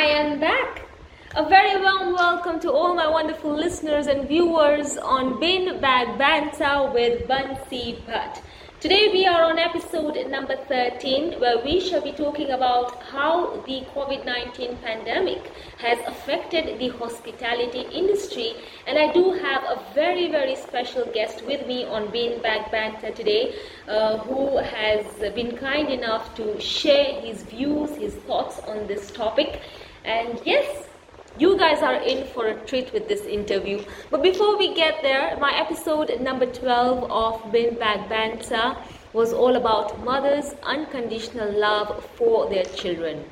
I am back. A very warm welcome to all my wonderful listeners and viewers on Bean Bag Banter with Bansi Bhatt. Today we are on episode number 13 where we shall be talking about how the COVID-19 pandemic has affected the hospitality industry and I do have a very very special guest with me on Bean Bag Banter today uh, who has been kind enough to share his views, his thoughts on this topic and yes, you guys are in for a treat with this interview. But before we get there, my episode number 12 of Bean Bag Banter was all about mothers' unconditional love for their children.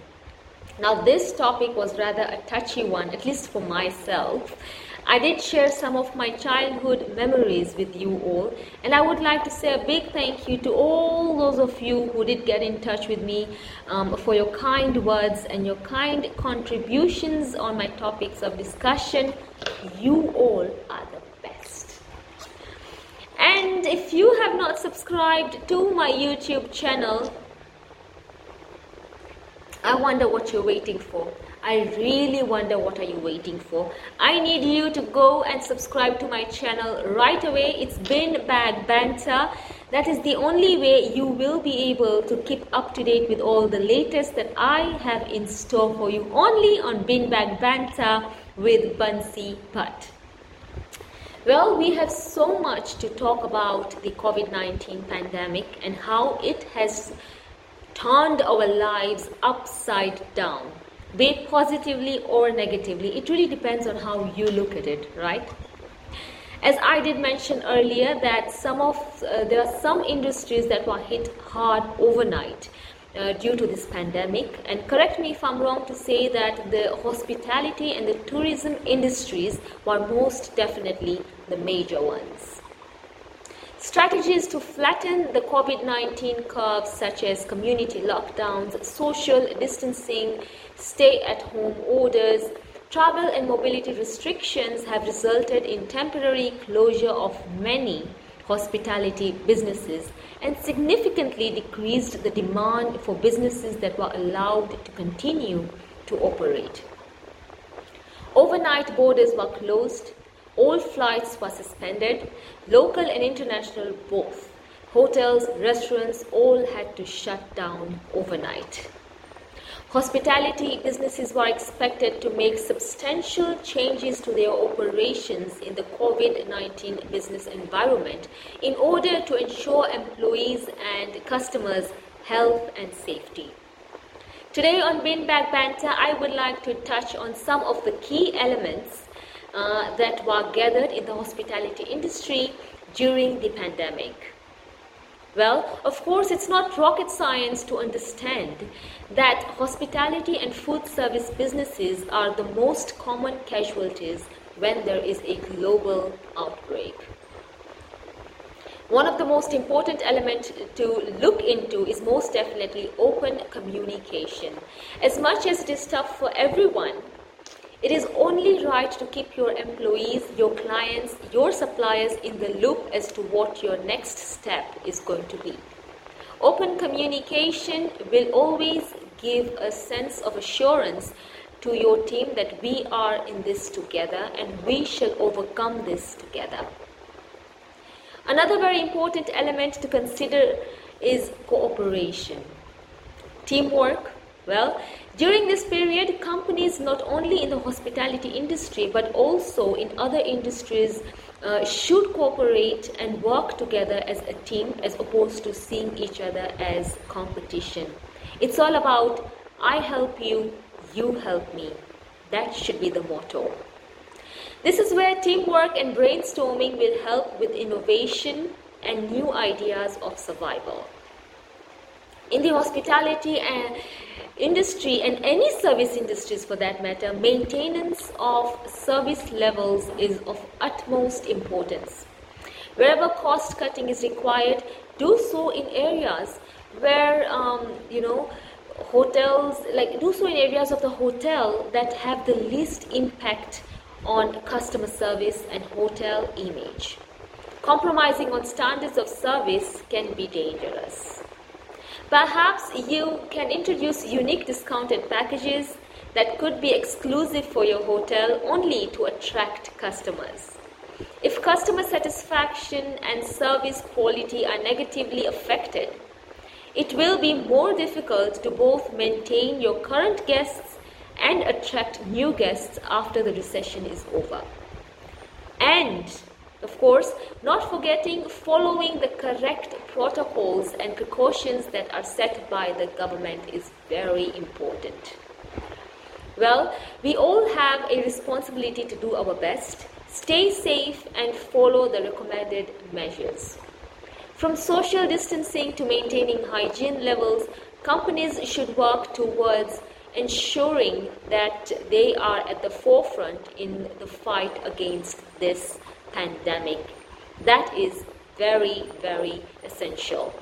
Now, this topic was rather a touchy one, at least for myself. I did share some of my childhood memories with you all, and I would like to say a big thank you to all those of you who did get in touch with me um, for your kind words and your kind contributions on my topics of discussion. You all are the best. And if you have not subscribed to my YouTube channel, I wonder what you're waiting for. I really wonder what are you waiting for. I need you to go and subscribe to my channel right away. It's Bean Bag Banter. That is the only way you will be able to keep up to date with all the latest that I have in store for you only on Bean Bag Banter with Bansi Bhatt. Well, we have so much to talk about the COVID 19 pandemic and how it has turned our lives upside down be it positively or negatively. It really depends on how you look at it, right? As I did mention earlier, that some of uh, there are some industries that were hit hard overnight. Uh, due to this pandemic and correct me if i'm wrong to say that the hospitality and the tourism industries were most definitely the major ones strategies to flatten the covid-19 curve such as community lockdowns social distancing stay at home orders, travel and mobility restrictions have resulted in temporary closure of many hospitality businesses and significantly decreased the demand for businesses that were allowed to continue to operate. Overnight borders were closed, all flights were suspended, local and international both. Hotels, restaurants all had to shut down overnight. Hospitality businesses were expected to make substantial changes to their operations in the COVID 19 business environment in order to ensure employees and customers' health and safety. Today on Bin Banter, I would like to touch on some of the key elements uh, that were gathered in the hospitality industry during the pandemic. Well, of course, it's not rocket science to understand that hospitality and food service businesses are the most common casualties when there is a global outbreak. One of the most important elements to look into is most definitely open communication. As much as it is tough for everyone, it is only right to keep your employees, your clients, your suppliers in the loop as to what your next step is going to be. Open communication will always give a sense of assurance to your team that we are in this together and we shall overcome this together. Another very important element to consider is cooperation. Teamwork, well, during this period, companies not only in the hospitality industry but also in other industries uh, should cooperate and work together as a team as opposed to seeing each other as competition. It's all about I help you, you help me. That should be the motto. This is where teamwork and brainstorming will help with innovation and new ideas of survival. In the hospitality and industry and any service industries for that matter, maintenance of service levels is of utmost importance. Wherever cost cutting is required, do so in areas where um, you know hotels like do so in areas of the hotel that have the least impact on customer service and hotel image. Compromising on standards of service can be dangerous. Perhaps you can introduce unique discounted packages, that could be exclusive for your hotel only to attract customers. If customer satisfaction and service quality are negatively affected, it will be more difficult to both maintain your current guests and attract new guests after the recession is over. And of course, not forgetting following the correct protocols and precautions that are set by the government is very important. Well, we all have a responsibility to do our best, stay safe, and follow the recommended measures. From social distancing to maintaining hygiene levels, companies should work towards ensuring that they are at the forefront in the fight against this pandemic. That is very, very essential.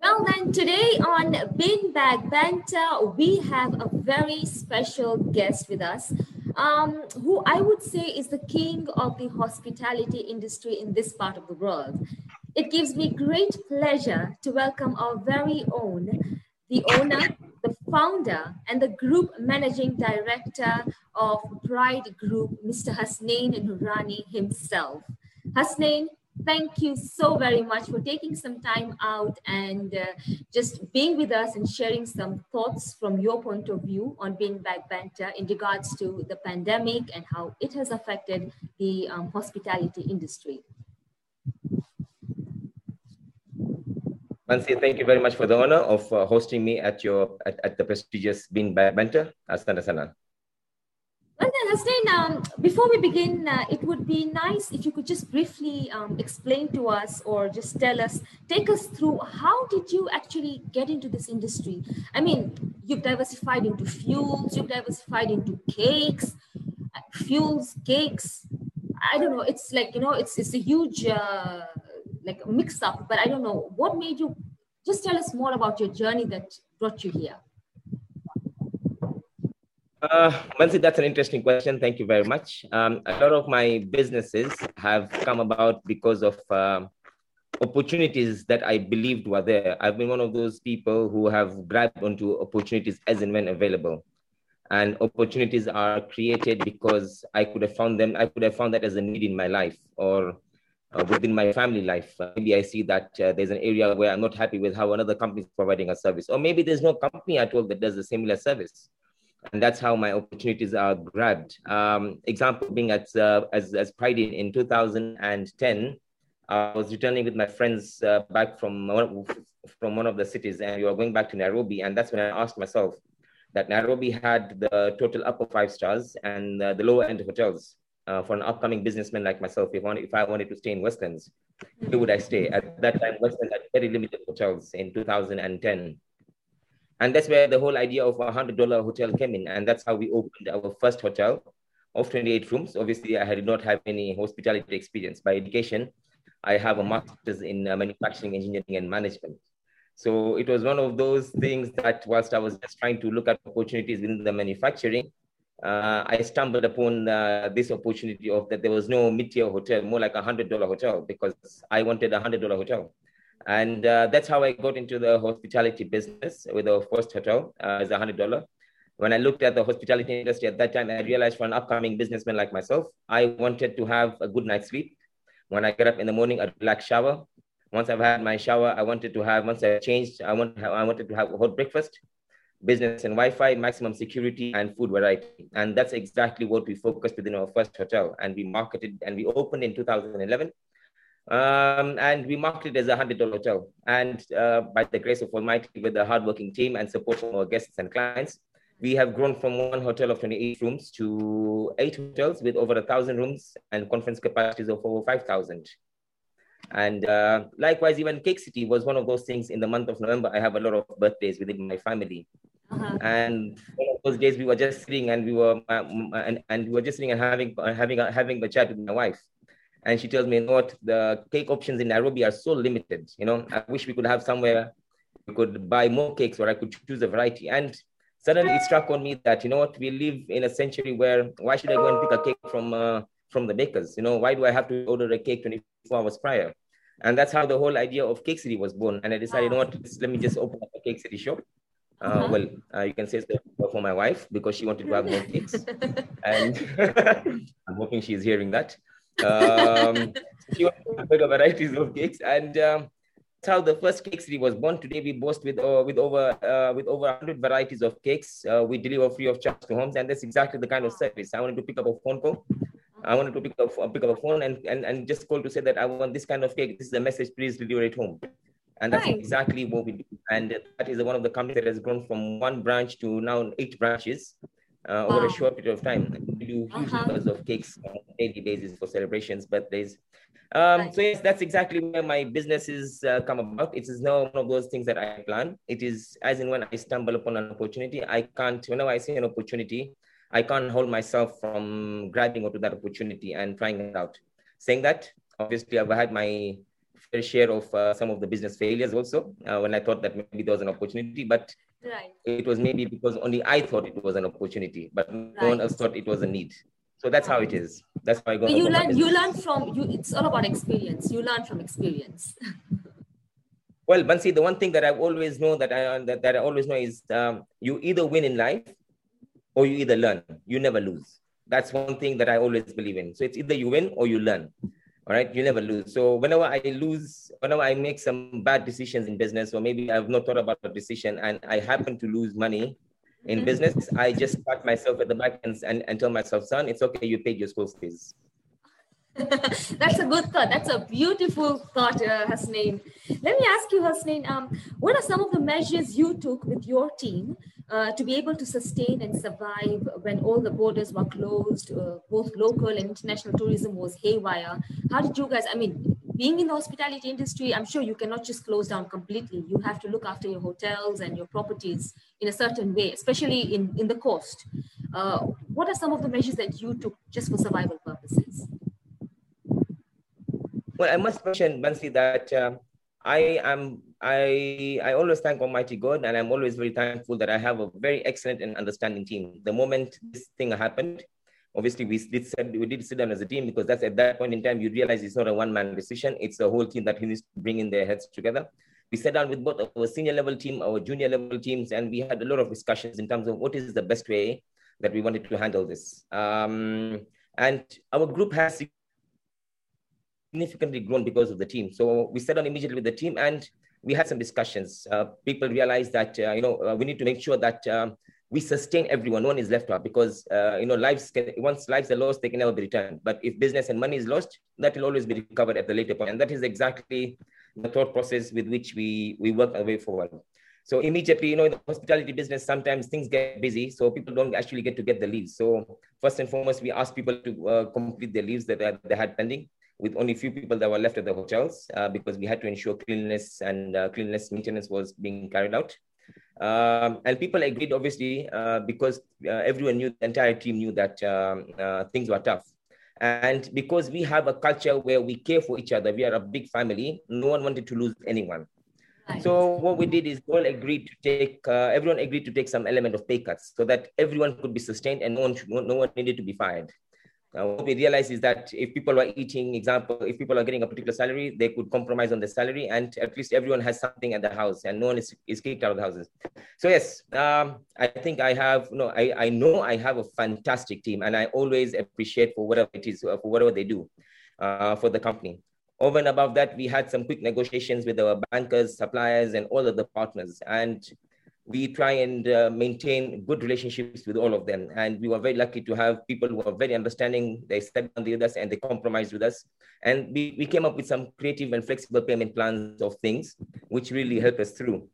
Well, then, today on Beanbag Banter, we have a very special guest with us, um, who I would say is the king of the hospitality industry in this part of the world. It gives me great pleasure to welcome our very own, the owner, the founder and the group managing director of Pride Group, Mr. Hasnain Noorani himself. Hasnain, thank you so very much for taking some time out and uh, just being with us and sharing some thoughts from your point of view on Beanbag Banter in regards to the pandemic and how it has affected the um, hospitality industry. Bansi, thank you very much for the honor of uh, hosting me at your at, at the prestigious Beanbag Banter. Asana Sana. Well then, um, before we begin, uh, it would be nice if you could just briefly um, explain to us or just tell us, take us through how did you actually get into this industry? I mean, you've diversified into fuels, you've diversified into cakes, uh, fuels, cakes. I don't know. It's like, you know, it's, it's a huge... Uh, like a mix up, but I don't know what made you. Just tell us more about your journey that brought you here. Uh, Bansi, that's an interesting question. Thank you very much. Um, a lot of my businesses have come about because of uh, opportunities that I believed were there. I've been one of those people who have grabbed onto opportunities as and when available. And opportunities are created because I could have found them, I could have found that as a need in my life or uh, within my family life. Uh, maybe I see that uh, there's an area where I'm not happy with how another company is providing a service, or maybe there's no company at all that does a similar service. And that's how my opportunities are grabbed. Um, example being at uh, as, as Pride in, in 2010, I was returning with my friends uh, back from one, from one of the cities, and we were going back to Nairobi. And that's when I asked myself that Nairobi had the total upper five stars and uh, the lower end hotels uh, for an upcoming businessman like myself, if, if I wanted to stay in Westlands, where would I stay? At that time, Westlands had very limited hotels in 2010. And that's where the whole idea of a $100 hotel came in. And that's how we opened our first hotel of 28 rooms. Obviously, I did not have any hospitality experience. By education, I have a master's in uh, manufacturing, engineering, and management. So it was one of those things that whilst I was just trying to look at opportunities within the manufacturing, uh, I stumbled upon uh, this opportunity of that there was no mid-tier hotel, more like a hundred dollar hotel, because I wanted a hundred dollar hotel, and uh, that's how I got into the hospitality business with our first hotel uh, as a hundred dollar. When I looked at the hospitality industry at that time, I realized for an upcoming businessman like myself, I wanted to have a good night's sleep. When I get up in the morning, a relaxed shower. Once I've had my shower, I wanted to have once I changed, I want I wanted to have a hot breakfast business and Wi-Fi, maximum security, and food variety. And that's exactly what we focused within our first hotel. And we marketed and we opened in 2011. Um, and we marketed as a hundred dollar hotel. And uh, by the grace of Almighty, with a hardworking team and support from our guests and clients, we have grown from one hotel of 28 rooms to eight hotels with over a thousand rooms and conference capacities of over 5,000. And uh, likewise, even Cake City was one of those things in the month of November. I have a lot of birthdays within my family. Uh-huh. And one of those days we were just sitting and we were uh, and, and we were just sitting and having uh, having a, having a chat with my wife. And she tells me, you know what, the cake options in Nairobi are so limited. You know, I wish we could have somewhere we could buy more cakes or I could choose a variety. And suddenly it struck on me that, you know what, we live in a century where why should I go and pick a cake from uh, from the bakers? You know, why do I have to order a cake 24 hours prior? And that's how the whole idea of Cake City was born. And I decided, wow. you know what, let me just open up a Cake City shop. Uh, uh-huh. Well, uh, you can say so for my wife because she wanted to have more cakes. and I'm hoping she's hearing that. Um, she wanted bigger varieties of cakes. And um, that's how the first cake city was born. Today we boast with uh, with over uh, with over 100 varieties of cakes. Uh, we deliver free of charge to homes, and that's exactly the kind of service. I wanted to pick up a phone call. I wanted to pick up pick up a phone and, and, and just call to say that I want this kind of cake. This is the message. Please deliver it home. And that's right. exactly what we do. And that is one of the companies that has grown from one branch to now eight branches uh, wow. over a short period of time. We do huge uh-huh. numbers of cakes on a daily basis for celebrations, birthdays, um, so yes, that's exactly where my businesses uh, come about. It is not one of those things that I plan. It is as in when I stumble upon an opportunity, I can't. Whenever I see an opportunity, I can't hold myself from grabbing onto that opportunity and trying it out. Saying that, obviously, I've had my fair share of uh, some of the business failures also uh, when I thought that maybe there was an opportunity, but right. it was maybe because only I thought it was an opportunity, but right. no one else thought it was a need. So that's how it is. That's how I go. You learn. You learn from you. It's all about experience. You learn from experience. well, Bansi, the one thing that I always know that I that, that I always know is um, you either win in life, or you either learn. You never lose. That's one thing that I always believe in. So it's either you win or you learn. All right, you never lose. So whenever I lose, whenever I make some bad decisions in business, or maybe I've not thought about a decision and I happen to lose money, in mm-hmm. business, I just pat myself at the back and, and, and tell myself, son, it's okay, you paid your school fees. That's a good thought. That's a beautiful thought, uh, Hasnain. Let me ask you, Hasnain, um, what are some of the measures you took with your team uh, to be able to sustain and survive when all the borders were closed, uh, both local and international tourism was haywire? How did you guys, I mean, being in the hospitality industry, I'm sure you cannot just close down completely. You have to look after your hotels and your properties in a certain way, especially in, in the coast. Uh, what are some of the measures that you took just for survival purposes? Well, I must mention, Bansi, that um, I am I I always thank Almighty God, and I'm always very thankful that I have a very excellent and understanding team. The moment this thing happened, obviously we did we did sit down as a team because that's at that point in time you realize it's not a one man decision; it's a whole team that needs to bring in their heads together. We sat down with both our senior level team, our junior level teams, and we had a lot of discussions in terms of what is the best way that we wanted to handle this. Um, and our group has significantly grown because of the team. So we sat down immediately with the team and we had some discussions. Uh, people realized that uh, you know uh, we need to make sure that um, we sustain everyone. No one is left out because uh, you know lives can, once lives are lost, they can never be returned. But if business and money is lost, that will always be recovered at the later point. And that is exactly the thought process with which we we work our way forward. So immediately, you know, in the hospitality business, sometimes things get busy, so people don't actually get to get the leaves. So first and foremost, we ask people to uh, complete their leaves that they had pending with only a few people that were left at the hotels uh, because we had to ensure cleanliness and uh, cleanliness maintenance was being carried out. Um, and people agreed, obviously, uh, because uh, everyone knew, the entire team knew that um, uh, things were tough. And because we have a culture where we care for each other, we are a big family, no one wanted to lose anyone. So what we did is all agreed to take, uh, everyone agreed to take some element of pay cuts so that everyone could be sustained and no one, should, no one needed to be fired. Uh, what we realized is that if people are eating, example, if people are getting a particular salary, they could compromise on the salary, and at least everyone has something at the house, and no one is, is kicked out of the houses. So yes, um, I think I have no, I, I know I have a fantastic team, and I always appreciate for whatever it is, uh, for whatever they do uh, for the company. Over and above that, we had some quick negotiations with our bankers, suppliers, and all of the partners, and we try and uh, maintain good relationships with all of them. And we were very lucky to have people who are very understanding. They sat on with us and they compromised with us. And we, we came up with some creative and flexible payment plans of things, which really helped us through.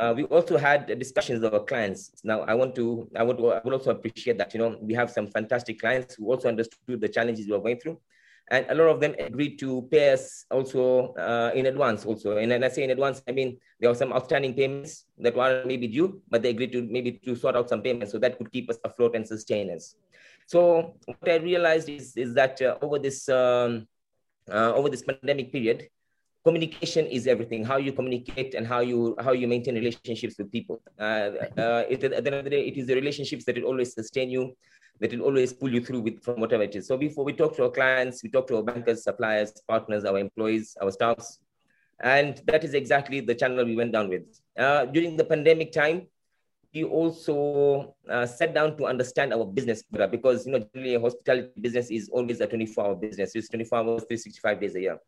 Uh, we also had discussions with our clients. Now, I want to, I would, I would also appreciate that, you know, we have some fantastic clients who also understood the challenges we were going through and a lot of them agreed to pay us also uh, in advance also. And when i say in advance i mean there were some outstanding payments that were maybe due but they agreed to maybe to sort out some payments so that could keep us afloat and sustain us. So what i realized is, is that uh, over this um, uh, over this pandemic period communication is everything. How you communicate and how you how you maintain relationships with people. Uh, uh, it, at the end of the day it is the relationships that will always sustain you that will always pull you through with from whatever it is. So before we talk to our clients, we talk to our bankers, suppliers, partners, our employees, our staffs, and that is exactly the channel we went down with. Uh, during the pandemic time, we also uh, sat down to understand our business better because you know generally a hospitality business is always a 24-hour business. It's 24 hours, 365 days a year.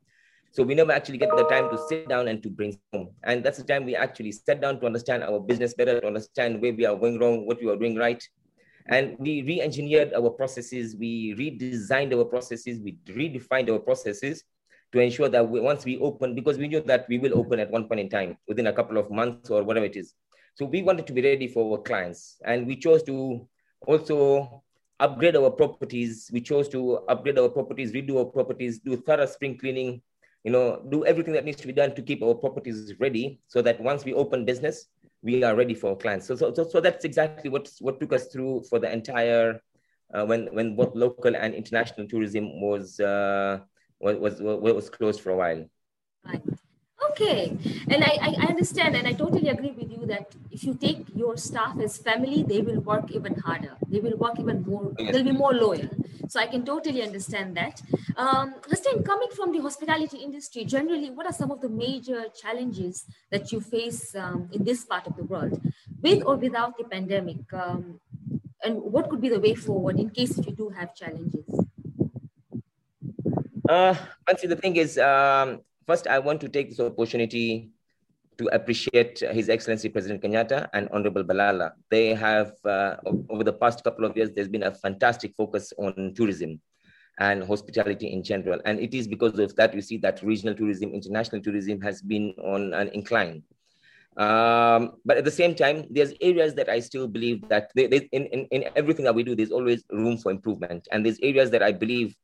So we never actually get the time to sit down and to brainstorm. And that's the time we actually sat down to understand our business better, to understand where we are going wrong, what we are doing right. And we re-engineered our processes, we redesigned our processes, we redefined our processes to ensure that we, once we open, because we knew that we will open at one point in time, within a couple of months or whatever it is. So we wanted to be ready for our clients. And we chose to also upgrade our properties. We chose to upgrade our properties, redo our properties, do thorough spring cleaning, you know, do everything that needs to be done to keep our properties ready so that once we open business, we are ready for clients. So, so, so, so that's exactly what, what took us through for the entire, uh, when, when both local and international tourism was, uh, was, was, was closed for a while. Right. Okay, and I, I understand and I totally agree with you that if you take your staff as family, they will work even harder. They will work even more, yes. they'll be more loyal. So I can totally understand that. Um, Hasnain, coming from the hospitality industry, generally, what are some of the major challenges that you face um, in this part of the world, with or without the pandemic? Um, and what could be the way forward in case you do have challenges? Uh, Bansi, the thing is, um, First, I want to take this opportunity to appreciate His Excellency President Kenyatta and Honorable Balala. They have, uh, over the past couple of years, there's been a fantastic focus on tourism and hospitality in general. And it is because of that you see that regional tourism, international tourism has been on an incline. Um, but at the same time, there's areas that I still believe that they, they, in, in, in everything that we do, there's always room for improvement. And there's areas that I believe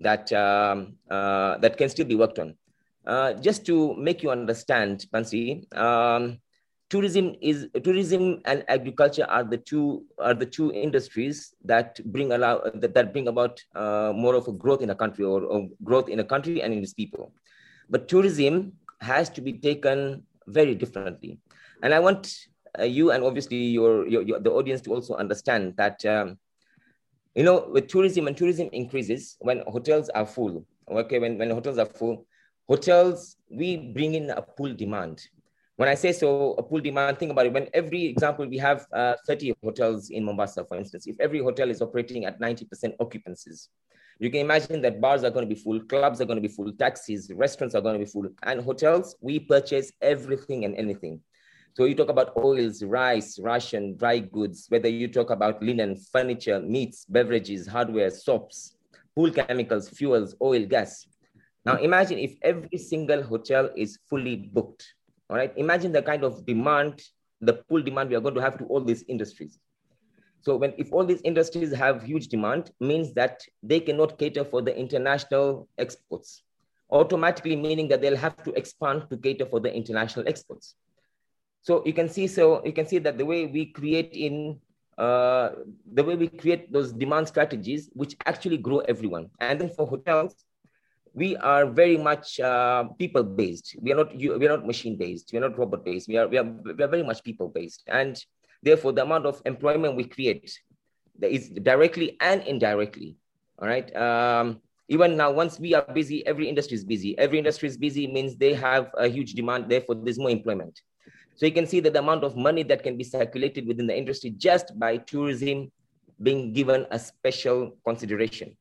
that, um, uh, that can still be worked on. Uh, just to make you understand, Bansi, um, tourism is tourism and agriculture are the two are the two industries that bring allow that, that bring about uh, more of a growth in a country or, or, growth in a country and in its people. But tourism has to be taken very differently, and I want uh, you and obviously your, your, your, the audience to also understand that. Um, you know, with tourism and tourism increases when hotels are full. Okay, when, when hotels are full, hotels, we bring in a pull demand. When I say so, a pull demand, think about it. When every example, we have uh, 30 hotels in Mombasa, for instance, if every hotel is operating at 90% occupancies, you can imagine that bars are going to be full, clubs are going to be full, taxis, restaurants are going to be full, and hotels, we purchase everything and anything. So you talk about oils, rice, ration, dry goods, whether you talk about linen, furniture, meats, beverages, hardware, soaps, pool chemicals, fuels, oil, gas. Now imagine if every single hotel is fully booked. All right. Imagine the kind of demand, the pull demand we are going to have to all these industries. So when if all these industries have huge demand, means that they cannot cater for the international exports. Automatically meaning that they'll have to expand to cater for the international exports. So you can see, so you can see that the way we create in uh, the way we create those demand strategies, which actually grow everyone. And then for hotels, we are very much uh, people based. We are not we are not machine based. We are not robot based. We are we are, we are very much people based, and therefore the amount of employment we create is directly and indirectly. All right. Um, even now, once we are busy, every industry is busy. Every industry is busy means they have a huge demand. Therefore, there's more employment. So you can see that the amount of money that can be circulated within the industry just by tourism being given a special consideration.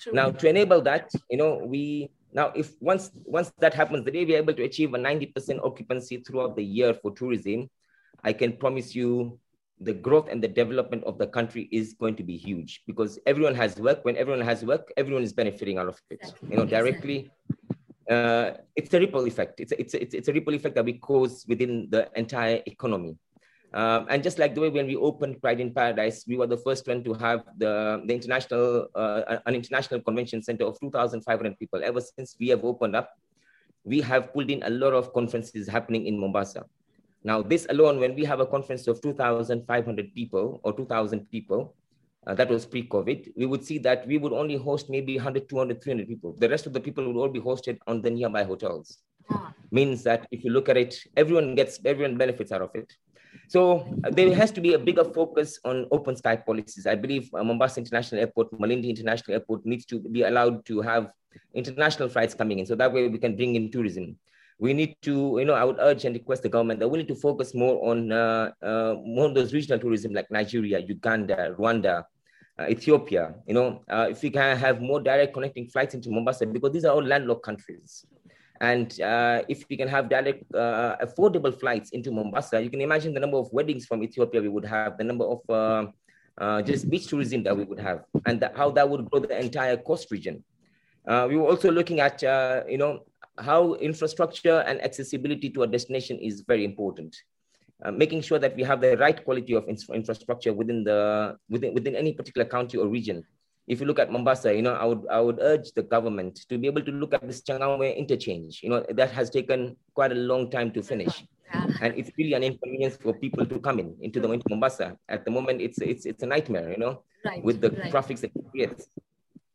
True. Now, to enable that, you know, we now if once once that happens, the day we're able to achieve a 90% occupancy throughout the year for tourism, I can promise you the growth and the development of the country is going to be huge because everyone has work. When everyone has work, everyone is benefiting out of it. You know, directly. Uh, it's a ripple effect. It's a, it's, a, it's a ripple effect that we cause within the entire economy. Um, and just like the way when we opened PrideInn Paradise, we were the first one to have the, the international, uh, an international convention center of 2,500 people. Ever since we have opened up, we have pulled in a lot of conferences happening in Mombasa. Now, this alone, when we have a conference of 2,500 people or 2,000 people, uh, that was pre-COVID, we would see that we would only host maybe 100, 200, 300 people. The rest of the people would all be hosted on the nearby hotels. ah. means that if you look at it, everyone gets everyone benefits out of it. So uh, there has to be a bigger focus on open sky policies. I believe uh, Mombasa International Airport, Malindi International Airport needs to be allowed to have international flights coming in. So that way we can bring in tourism. We need to, you know, I would urge and request the government that we need to focus more on uh, uh, more those regional tourism like Nigeria, Uganda, Rwanda, uh, Ethiopia. You know, uh, if we can have more direct connecting flights into Mombasa, because these are all landlocked countries. And uh, if we can have direct, uh, affordable flights into Mombasa, you can imagine the number of weddings from Ethiopia we would have, the number of uh, uh just beach tourism that we would have, and how that would grow the entire coast region. Uh, we were also looking at, uh, you know, how infrastructure and accessibility to a destination is very important. making sure that we have the right quality of infrastructure within the within within any particular county or region if you look at Mombasa, you know, I would I would urge the government to be able to look at this Changamwe interchange. You know, that has taken quite a long time to finish. And it's really an inconvenience for people to come in into the into Mombasa. At the moment, it's it's it's a nightmare, you know, right, with the right. traffic that it creates.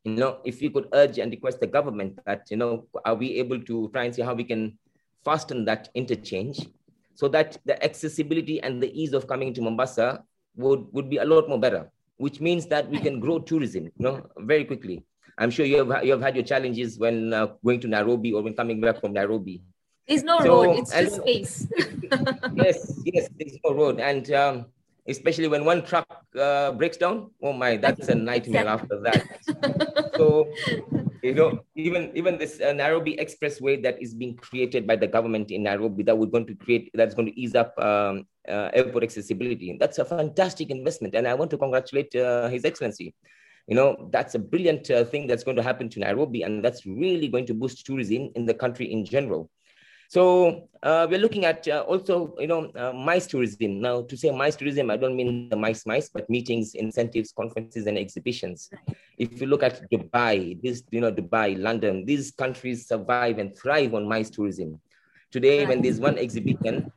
You know, if you could urge and request the government that, you know, are we able to try and see how we can fasten that interchange so that the accessibility and the ease of coming to Mombasa would, would be a lot more better which means that we can grow tourism, you know, very quickly. I'm sure you have you have had your challenges when uh, going to Nairobi or when coming back from Nairobi. There's no so, road; it's just space. yes, yes, there's no road, and um, especially when one truck uh, breaks down. Oh my, that's a nightmare after that. so you know, even even this uh, Nairobi Expressway that is being created by the government in Nairobi that we're going to create, that's going to ease up um, uh, airport accessibility. That's a fantastic investment, and I want to congratulate uh, His Excellency. You know, that's a brilliant uh, thing that's going to happen to Nairobi, and that's really going to boost tourism in the country in general. So uh, we're looking at uh, also, you know, uh, MICE tourism. Now, to say MICE tourism, I don't mean the MICE MICE, but meetings, incentives, conferences, and exhibitions. If you look at Dubai, this, you know, Dubai, London, these countries survive and thrive on MICE tourism. Today, when there's one exhibition,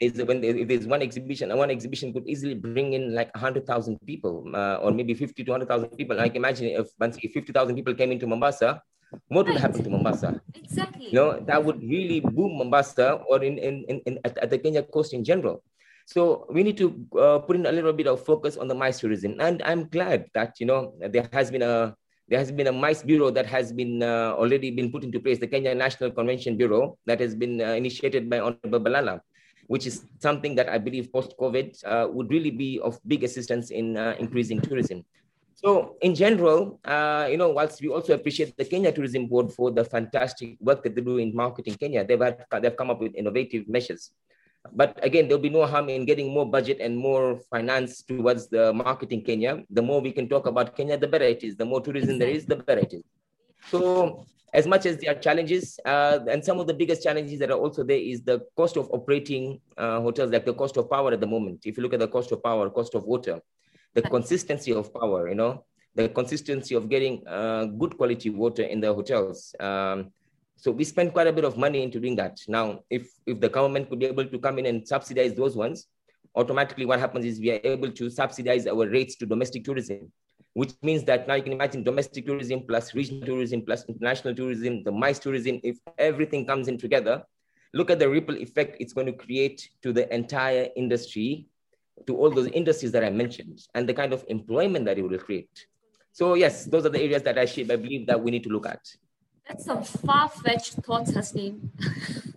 is when there's one exhibition, and one exhibition could easily bring in like 100,000 people, uh, or maybe 50 to 100,000 people. Like imagine if, if 50,000 people came into Mombasa, what would happen to Mombasa? Exactly. You know, that would really boom Mombasa or in, in, in, in at, at, the Kenya coast in general. So we need to uh, put in a little bit of focus on the MICE tourism. And I'm glad that, you know, there has been a there has been a MICE bureau that has been uh, already been put into place, the Kenya National Convention Bureau that has been uh, initiated by Honorable Balala, which is something that I believe post-COVID uh, would really be of big assistance in uh, increasing tourism. So in general, uh, you know, whilst we also appreciate the Kenya Tourism Board for the fantastic work that they do in marketing Kenya, they've, had, they've come up with innovative measures. But again, there'll be no harm in getting more budget and more finance towards the marketing Kenya. The more we can talk about Kenya, the better it is. The more tourism there is, the better it is. So as much as there are challenges, uh, and some of the biggest challenges that are also there is the cost of operating uh, hotels, like the cost of power at the moment. If you look at the cost of power, cost of water, the consistency of power, you know, the consistency of getting uh, good quality water in the hotels. Um, so we spend quite a bit of money into doing that. Now, if if the government could be able to come in and subsidize those ones, automatically what happens is we are able to subsidize our rates to domestic tourism, which means that now you can imagine domestic tourism plus regional tourism plus international tourism, the MICE tourism, if everything comes in together, look at the ripple effect it's going to create to the entire industry to all those industries that I mentioned and the kind of employment that it will create. So yes, those are the areas that I shape, I believe that we need to look at. That's some far-fetched thoughts, Hasnain.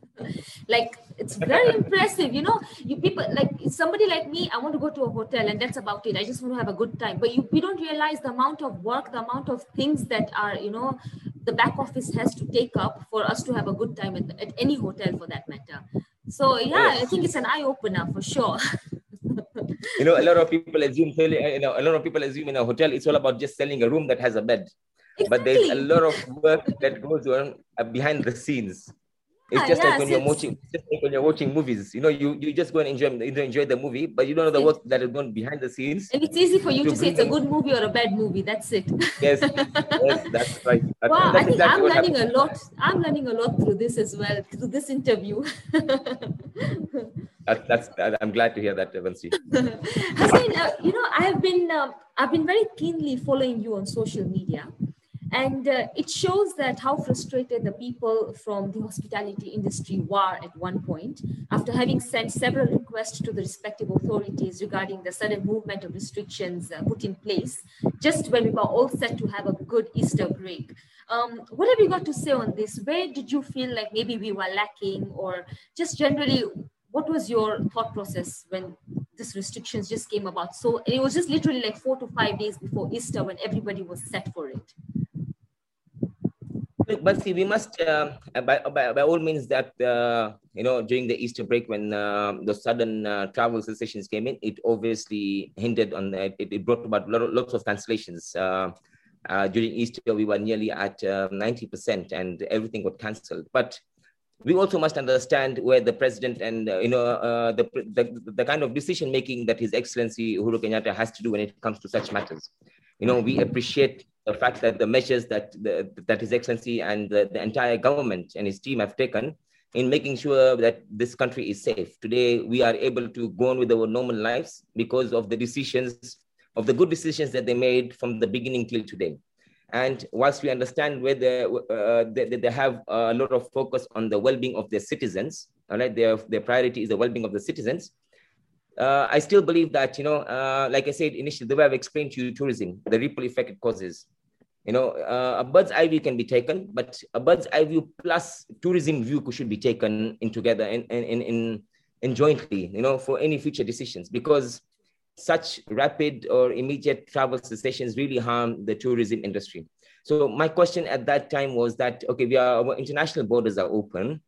like it's very impressive you know you people like somebody like me i want to go to a hotel and that's about it i just want to have a good time but you we don't realize the amount of work the amount of things that are you know the back office has to take up for us to have a good time at, at any hotel for that matter so yeah i think it's an eye-opener for sure you know, a lot of people assume, you know, a lot of people assume in a hotel it's all about just selling a room that has a bed. Exactly. But there's a lot of work that goes on uh, behind the scenes. It's just yes, like when you're watching, just like when you're watching movies. You know, you, you just go and enjoy enjoy the movie, but you don't know the work that is going behind the scenes. And it's easy for you to, to say it's a good movie or a bad movie. That's it. Yes, yes, that's right. That, wow, that's I think exactly I'm learning happens. a lot. I'm learning a lot through this as well, through this interview. that, that's I'm glad to hear that, Evansi. Hasnain, uh, you know, I've been uh, I've been very keenly following you on social media, And uh, it shows that how frustrated the people from the hospitality industry were at one point after having sent several requests to the respective authorities regarding the sudden movement of restrictions uh, put in place just when we were all set to have a good Easter break. Um, what have you got to say on this? Where did you feel like maybe we were lacking, or just generally, what was your thought process when these restrictions just came about? So it was just literally like four to five days before Easter when everybody was set for it. But see, we must, uh, by, by, by all means, that uh, you know, during the Easter break, when uh, the sudden uh, travel cessations came in, it obviously hindered on it. It brought about lots of cancellations. Uh, uh, during Easter, we were nearly at 90%, and everything got cancelled. But we also must understand where the president and you know the, the the kind of decision making that His Excellency Uhuru Kenyatta has to do when it comes to such matters. You know, we appreciate the fact that the measures that the, that His Excellency and the, the entire government and his team have taken in making sure that this country is safe. Today, we are able to go on with our normal lives because of the decisions, of the good decisions that they made from the beginning till today. And whilst we understand where they, uh, they, they have a lot of focus on the well-being of their citizens, all right, their, their priority is the well-being of the citizens, uh, I still believe that, you know, uh, like I said initially, the way I've explained to you tourism, the ripple effect it causes. You know, uh, a bird's eye view can be taken, but a bird's eye view plus tourism view should be taken in together and in, in, in, in jointly, you know, for any future decisions because such rapid or immediate travel cessations really harm the tourism industry. So my question at that time was that, okay, we are, our international borders are open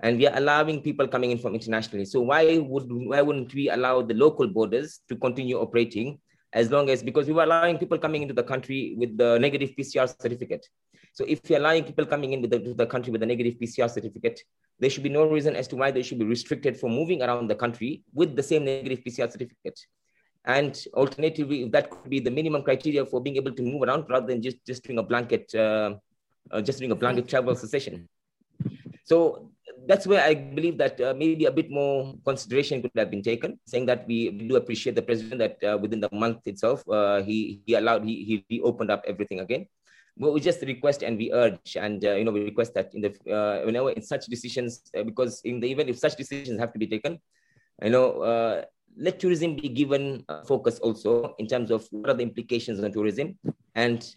and we are allowing people coming in from internationally. So why would why wouldn't we allow the local borders to continue operating as long as because we were allowing people coming into the country with the negative PCR certificate. So if you're allowing people coming in with the, the country with a negative PCR certificate, there should be no reason as to why they should be restricted from moving around the country with the same negative PCR certificate. And alternatively, that could be the minimum criteria for being able to move around rather than just, just doing a blanket, uh, uh, just doing a blanket travel cessation. So that's where I believe that uh, maybe a bit more consideration could have been taken, saying that we, do appreciate the president that uh, within the month itself, uh, he, he allowed, he, he, opened up everything again. But we just request and we urge, and uh, you know, we request that in the uh, whenever in such decisions, uh, because in the event if such decisions have to be taken, you know, let tourism be given focus also in terms of what are the implications on tourism, and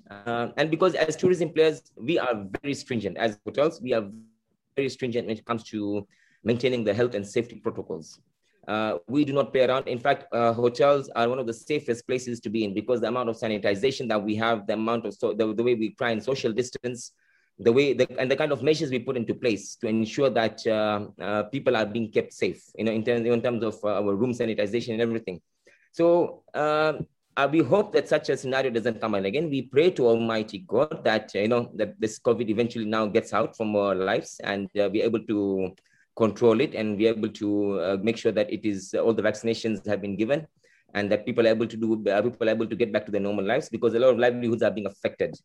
and because as tourism players, we are very stringent as hotels, we are very stringent when it comes to maintaining the health and safety protocols. Uh, we do not play around. In fact, uh, hotels are one of the safest places to be in because the amount of sanitization that we have, the amount of so the, the way we try and social distance, the way the, and the kind of measures we put into place to ensure that uh, uh people are being kept safe. You know, in terms in terms of uh, our room sanitization and everything. So um, uh, we hope that such a scenario doesn't come again. We pray to Almighty God that you know that this COVID eventually now gets out from our lives and uh, be able to control it and be able to uh, make sure that it is uh, all the vaccinations have been given and that people are able to do uh, people are able to get back to their normal lives because a lot of livelihoods are being affected.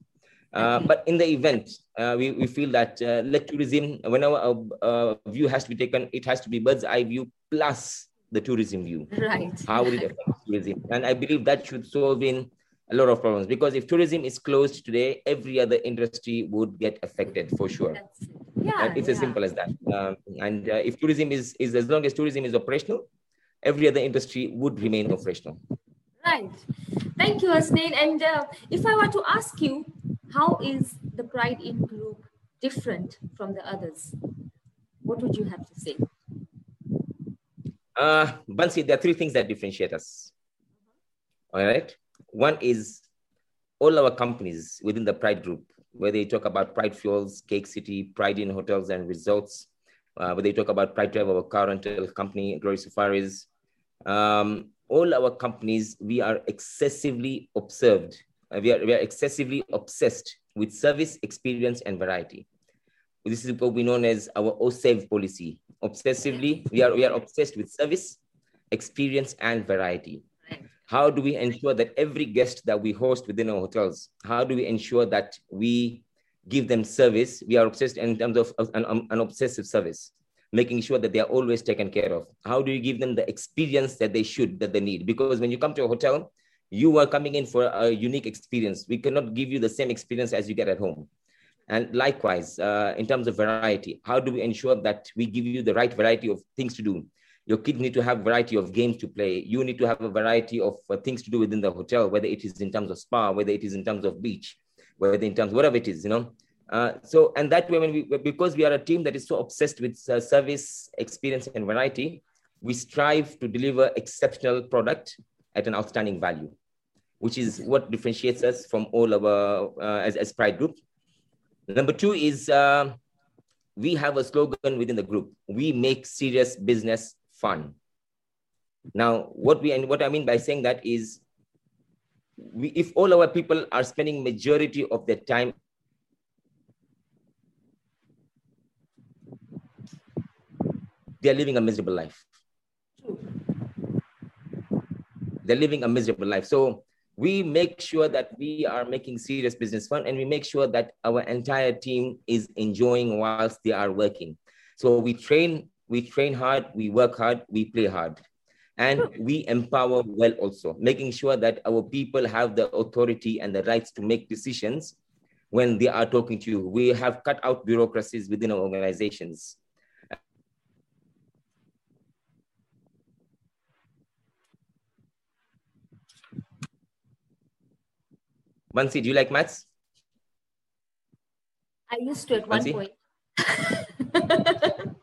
Uh, but in the event, we, we feel that let tourism, whenever a, a view has to be taken, it has to be bird's eye view plus the tourism view. Right. How will it affect tourism? And I believe that should solve in a lot of problems because if tourism is closed today, every other industry would get affected for sure. That's, yeah, it's yeah. as simple as that. Um, and uh, if tourism is, is as long as tourism is operational, every other industry would remain operational. Right. Thank you, Hasnain. And uh, if I were to ask you, how is the Pride in Group different from the others? What would you have to say? Uh, Bansi, there are three things that differentiate us. All right. One is all our companies within the Pride Group, whether they talk about Pride Fuels, Cake City, PrideInn Hotels and Resorts, uh, whether they talk about Pride Drive, our car rental company, Glory Safaris, um, all our companies, we are excessively observed. Uh, we, are, we are excessively obsessed with service, experience, and variety. This is what we know as our OSAVE policy. Obsessively, we are, we are obsessed with service, experience, and variety. How do we ensure that every guest that we host within our hotels, how do we ensure that we give them service? We are obsessed in terms of an, an obsessive service, making sure that they are always taken care of. How do you give them the experience that they should, that they need? Because when you come to a hotel, you are coming in for a unique experience. We cannot give you the same experience as you get at home. And likewise, uh, in terms of variety, how do we ensure that we give you the right variety of things to do? Your kids need to have variety of games to play. You need to have a variety of uh, things to do within the hotel, whether it is in terms of spa, whether it is in terms of beach, whether in terms whatever it is, you know. Uh, so, and that way, when we because we are a team that is so obsessed with uh, service, experience, and variety, we strive to deliver exceptional product at an outstanding value, which is what differentiates us from all our uh, as, as Pride Group. Number two is uh, we have a slogan within the group. We make serious business fun. Now, what we and what I mean by saying that is, we, if all our people are spending majority of their time they are living a miserable life. They're living a miserable life. So we make sure that we are making serious business fun and we make sure that our entire team is enjoying whilst they are working so we train we train hard we work hard we play hard and we empower well also making sure that our people have the authority and the rights to make decisions when they are talking to you we have cut out bureaucracies within our organizations Bansi, do you like maths? I used to at one Bansi? point.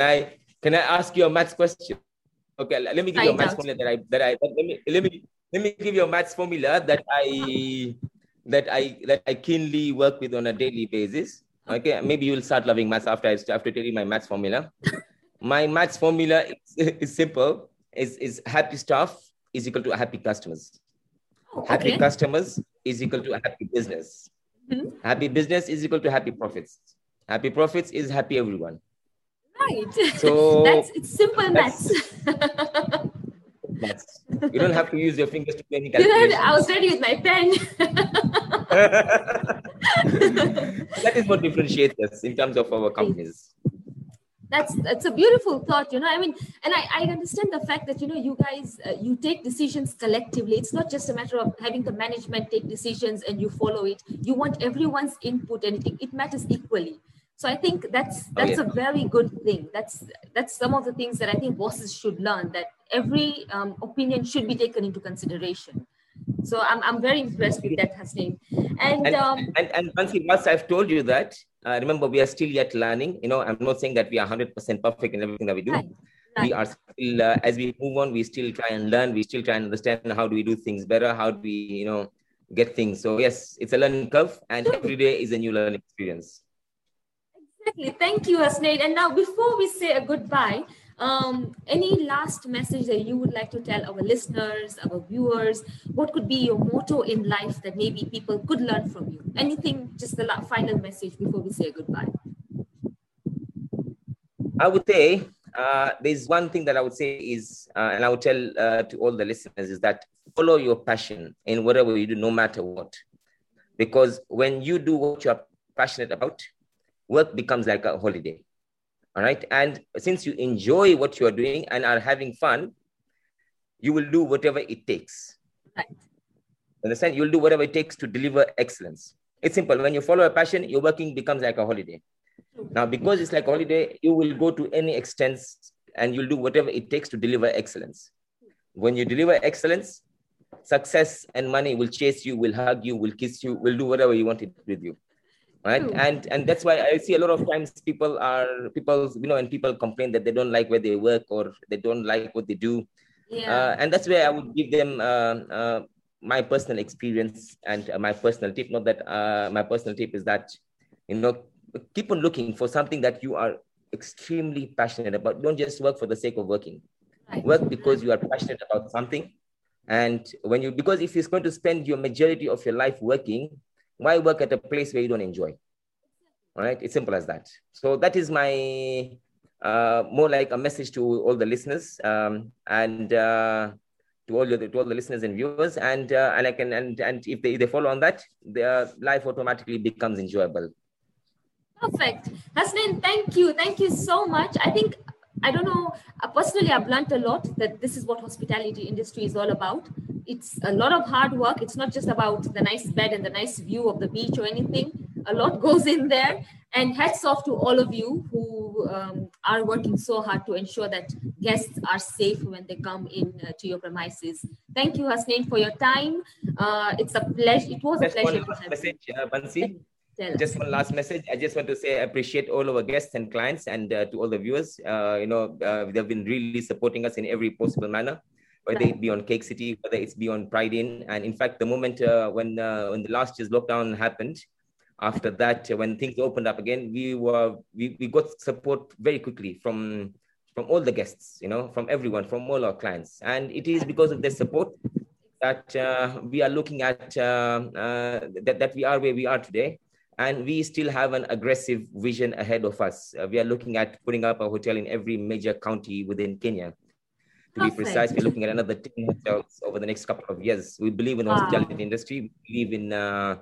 I, can I ask you a math question? Okay, let me give you a math formula that I that I let me let me let me give you a math formula that I that I that I keenly work with on a daily basis. Okay, maybe you will start loving maths after I after telling my maths formula. my maths formula is, is simple. Is is happy staff is equal to happy customers. Happy customers is equal to happy business. Mm-hmm. Happy business is equal to happy profits. Happy profits is happy everyone. Right. So that's it's simple maths. maths. You don't have to use your fingers to do any calculations. I was ready with my pen. that is what differentiates us in terms of our companies that's that's a beautiful thought you know i mean and i, I understand the fact that you know you guys uh, you take decisions collectively it's not just a matter of having the management take decisions and you follow it you want everyone's input and it, it matters equally so i think that's that's oh, yeah. a very good thing that's that's some of the things that i think bosses should learn that every um, opinion should be taken into consideration so I'm, I'm very impressed with that, Hasnain. And and, um, and, and once, once I've told you that, uh, remember we are still yet learning. You know, I'm not saying that we are 100% perfect in everything that we do. Right. Right. We are still, uh, as we move on, we still try and learn. We still try and understand how do we do things better. How do we, you know, get things. So yes, it's a learning curve, and every day is a new learning experience. Exactly. Thank you, Hasnain. And now, before we say a goodbye, um, any last message that you would like to tell our listeners, our viewers? What could be your motto in life that maybe people could learn from you? Anything, just the final message before we say goodbye. I would say uh, there's one thing that I would say is, uh, and I would tell uh, to all the listeners, is that follow your passion in whatever you do, no matter what. Because when you do what you're passionate about, work becomes like a holiday. All right. And since you enjoy what you are doing and are having fun, you will do whatever it takes. Right. Understand? You'll do whatever it takes to deliver excellence. It's simple. When you follow a passion, your working becomes like a holiday. Now, because it's like a holiday, you will go to any extent and you'll do whatever it takes to deliver excellence. When you deliver excellence, success and money will chase you, will hug you, will kiss you, will do whatever you want it with you right True. and and that's why i see a lot of times people are people you know and people complain that they don't like where they work or they don't like what they do yeah. Uh, and that's where i would give them uh, uh, my personal experience and uh, my personal tip not that uh, my personal tip is that you know keep on looking for something that you are extremely passionate about don't just work for the sake of working right. work because you are passionate about something and when you because if you're going to spend your majority of your life working why work at a place where you don't enjoy? All right, it's simple as that. So that is my uh, more like a message to all the listeners um, and uh, to all the to all the listeners and viewers. And uh, and I can and and if they, they follow on that, their life automatically becomes enjoyable. Perfect, Hasnain. Thank you, thank you so much. I think I don't know. Uh, personally, I've learned a lot that this is what hospitality industry is all about. It's a lot of hard work. It's not just about the nice bed and the nice view of the beach or anything. A lot goes in there. And hats off to all of you who um, are working so hard to ensure that guests are safe when they come in uh, to your premises. Thank you, Hasnain, for your time. Uh, it's a pleasure. It was a pleasure to have message, you. Uh, Bansi. Just one last message. I just want to say I appreciate all our guests and clients and uh, to all the viewers. Uh, you know, uh, they've been really supporting us in every possible manner, whether it be on Cake City, whether it's be on PrideInn. And in fact, the moment uh, when uh, when the last year's lockdown happened, after that, uh, when things opened up again, we were we, we got support very quickly from from all the guests, you know, from everyone, from all our clients. And it is because of their support that we are looking at that, that we are where we are today and we still have an aggressive vision ahead of us. Uh, we are looking at putting up a hotel in every major county within Kenya. To Perfect. be precise, we're looking at another 10 hotels over the next couple of years. We believe in the wow. hospitality industry. We believe in, uh,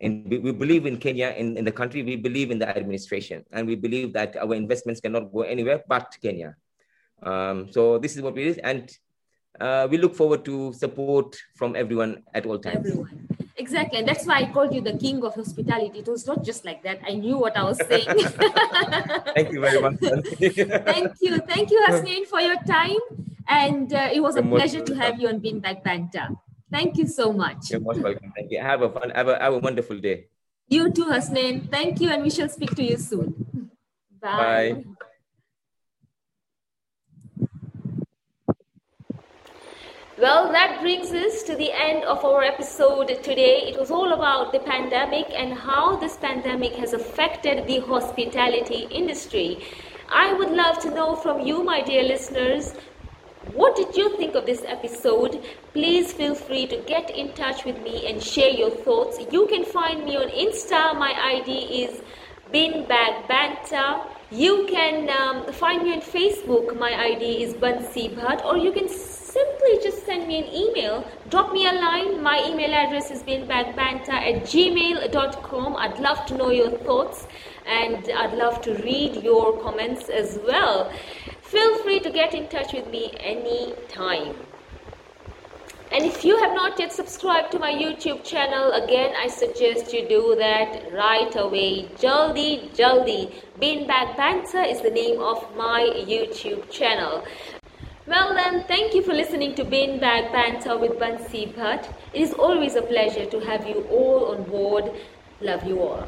in we believe in Kenya, in, in the country. We believe in the administration, and we believe that our investments cannot go anywhere but Kenya. Um, so this is what we is, and uh, we look forward to support from everyone at all times. Everyone. Exactly. And that's why I called you the king of hospitality. It was not just like that. I knew what I was saying. Thank you very much. Thank you. Thank you, Hasnain, for your time. And uh, it was a You're pleasure to have you on Bean Bag Banter. Thank you so much. You're most welcome. Thank you. Have a fun, have a, have a wonderful day. You too, Hasnain. Thank you, and we shall speak to you soon. Bye. Bye. Well, that brings us to the end of our episode today. It was all about the pandemic and how this pandemic has affected the hospitality industry. I would love to know from you, my dear listeners, what did you think of this episode? Please feel free to get in touch with me and share your thoughts. You can find me on Insta. My ID is Bean Bag Banter. You can um, find me on Facebook. My ID is Bansi Bhatt, or you can simply just send me an email. Drop me a line. My email address is beanbagbanta at gmail.com. I'd love to know your thoughts and I'd love to read your comments as well. Feel free to get in touch with me anytime. And if you have not yet subscribed to my YouTube channel, again, I suggest you do that right away. Jaldi, Jaldi. Bean Bag Banter is the name of my YouTube channel. Well then, thank you for listening to Bean Bag Banter with Bansi Bhatt. It is always a pleasure to have you all on board. Love you all.